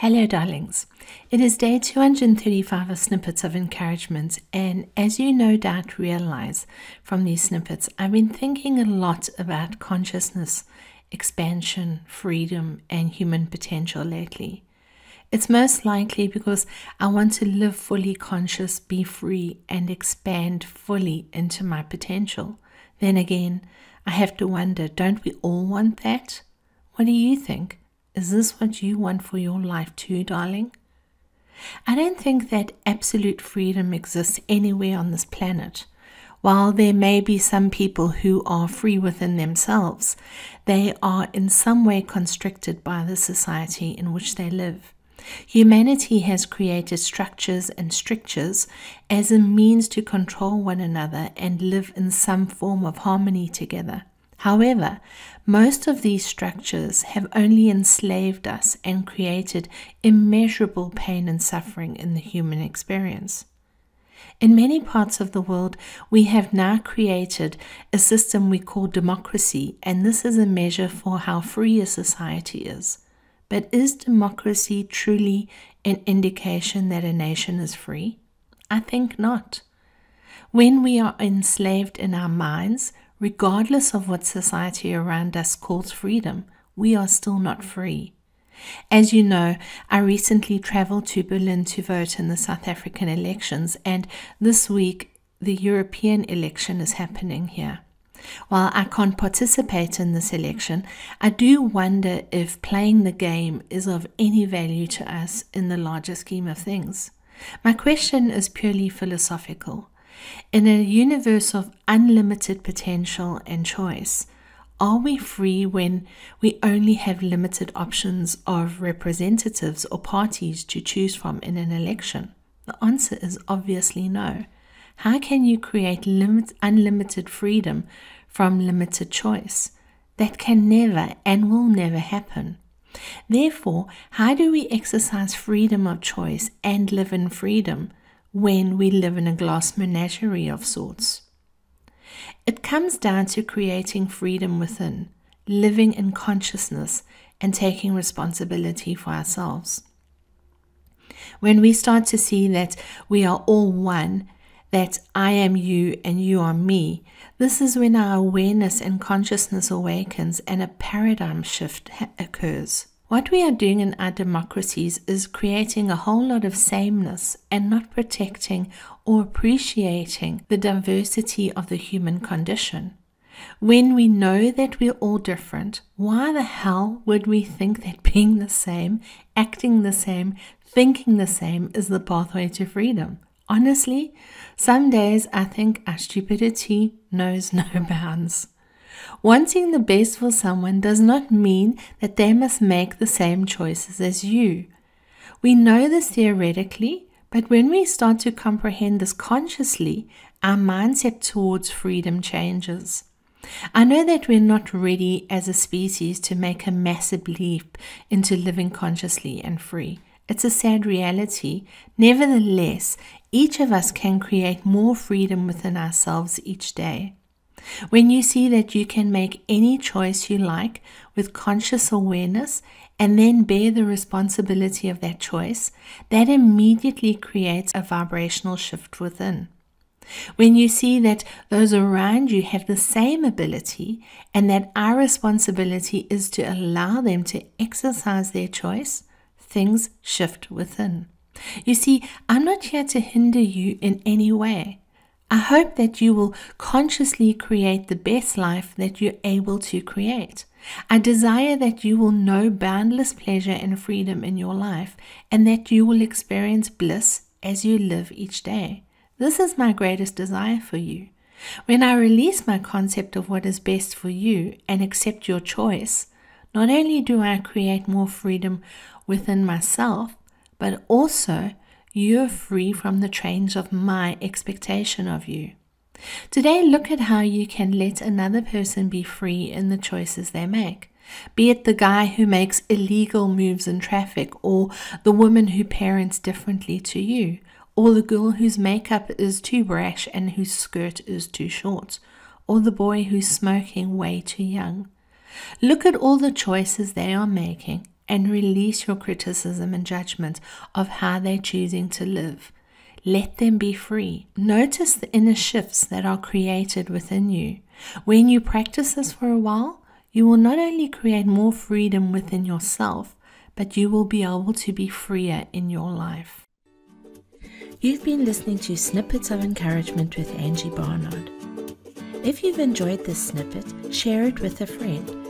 Hello, darlings. It is day 235 of Snippets of Encouragement, and as you no doubt realize from these snippets, I've been thinking a lot about consciousness, expansion, freedom, and human potential lately. It's most likely because I want to live fully conscious, be free, and expand fully into my potential. Then again, I have to wonder don't we all want that? What do you think? Is this what you want for your life too, darling? I don't think that absolute freedom exists anywhere on this planet. While there may be some people who are free within themselves, they are in some way constricted by the society in which they live. Humanity has created structures and strictures as a means to control one another and live in some form of harmony together. However, most of these structures have only enslaved us and created immeasurable pain and suffering in the human experience. In many parts of the world, we have now created a system we call democracy, and this is a measure for how free a society is. But is democracy truly an indication that a nation is free? I think not. When we are enslaved in our minds, regardless of what society around us calls freedom, we are still not free. As you know, I recently traveled to Berlin to vote in the South African elections, and this week the European election is happening here. While I can't participate in this election, I do wonder if playing the game is of any value to us in the larger scheme of things. My question is purely philosophical. In a universe of unlimited potential and choice, are we free when we only have limited options of representatives or parties to choose from in an election? The answer is obviously no. How can you create limit, unlimited freedom from limited choice? That can never and will never happen. Therefore, how do we exercise freedom of choice and live in freedom when we live in a glass menagerie of sorts. It comes down to creating freedom within, living in consciousness, and taking responsibility for ourselves. When we start to see that we are all one, that I am you and you are me, this is when our awareness and consciousness awakens and a paradigm shift ha- occurs. What we are doing in our democracies is creating a whole lot of sameness and not protecting or appreciating the diversity of the human condition. When we know that we're all different, why the hell would we think that being the same, acting the same, thinking the same is the pathway to freedom? Honestly, some days I think our stupidity knows no bounds. Wanting the best for someone does not mean that they must make the same choices as you. We know this theoretically, but when we start to comprehend this consciously, our mindset towards freedom changes. I know that we're not ready as a species to make a massive leap into living consciously and free. It's a sad reality. Nevertheless, each of us can create more freedom within ourselves each day. When you see that you can make any choice you like with conscious awareness and then bear the responsibility of that choice, that immediately creates a vibrational shift within. When you see that those around you have the same ability and that our responsibility is to allow them to exercise their choice, things shift within. You see, I'm not here to hinder you in any way. I hope that you will consciously create the best life that you're able to create. I desire that you will know boundless pleasure and freedom in your life and that you will experience bliss as you live each day. This is my greatest desire for you. When I release my concept of what is best for you and accept your choice, not only do I create more freedom within myself, but also you're free from the chains of my expectation of you. Today, look at how you can let another person be free in the choices they make. Be it the guy who makes illegal moves in traffic, or the woman who parents differently to you, or the girl whose makeup is too brash and whose skirt is too short, or the boy who's smoking way too young. Look at all the choices they are making and release your criticism and judgment of how they're choosing to live. Let them be free. Notice the inner shifts that are created within you. When you practice this for a while, you will not only create more freedom within yourself, but you will be able to be freer in your life. You've been listening to Snippets of Encouragement with Angie Barnard. If you've enjoyed this snippet, share it with a friend.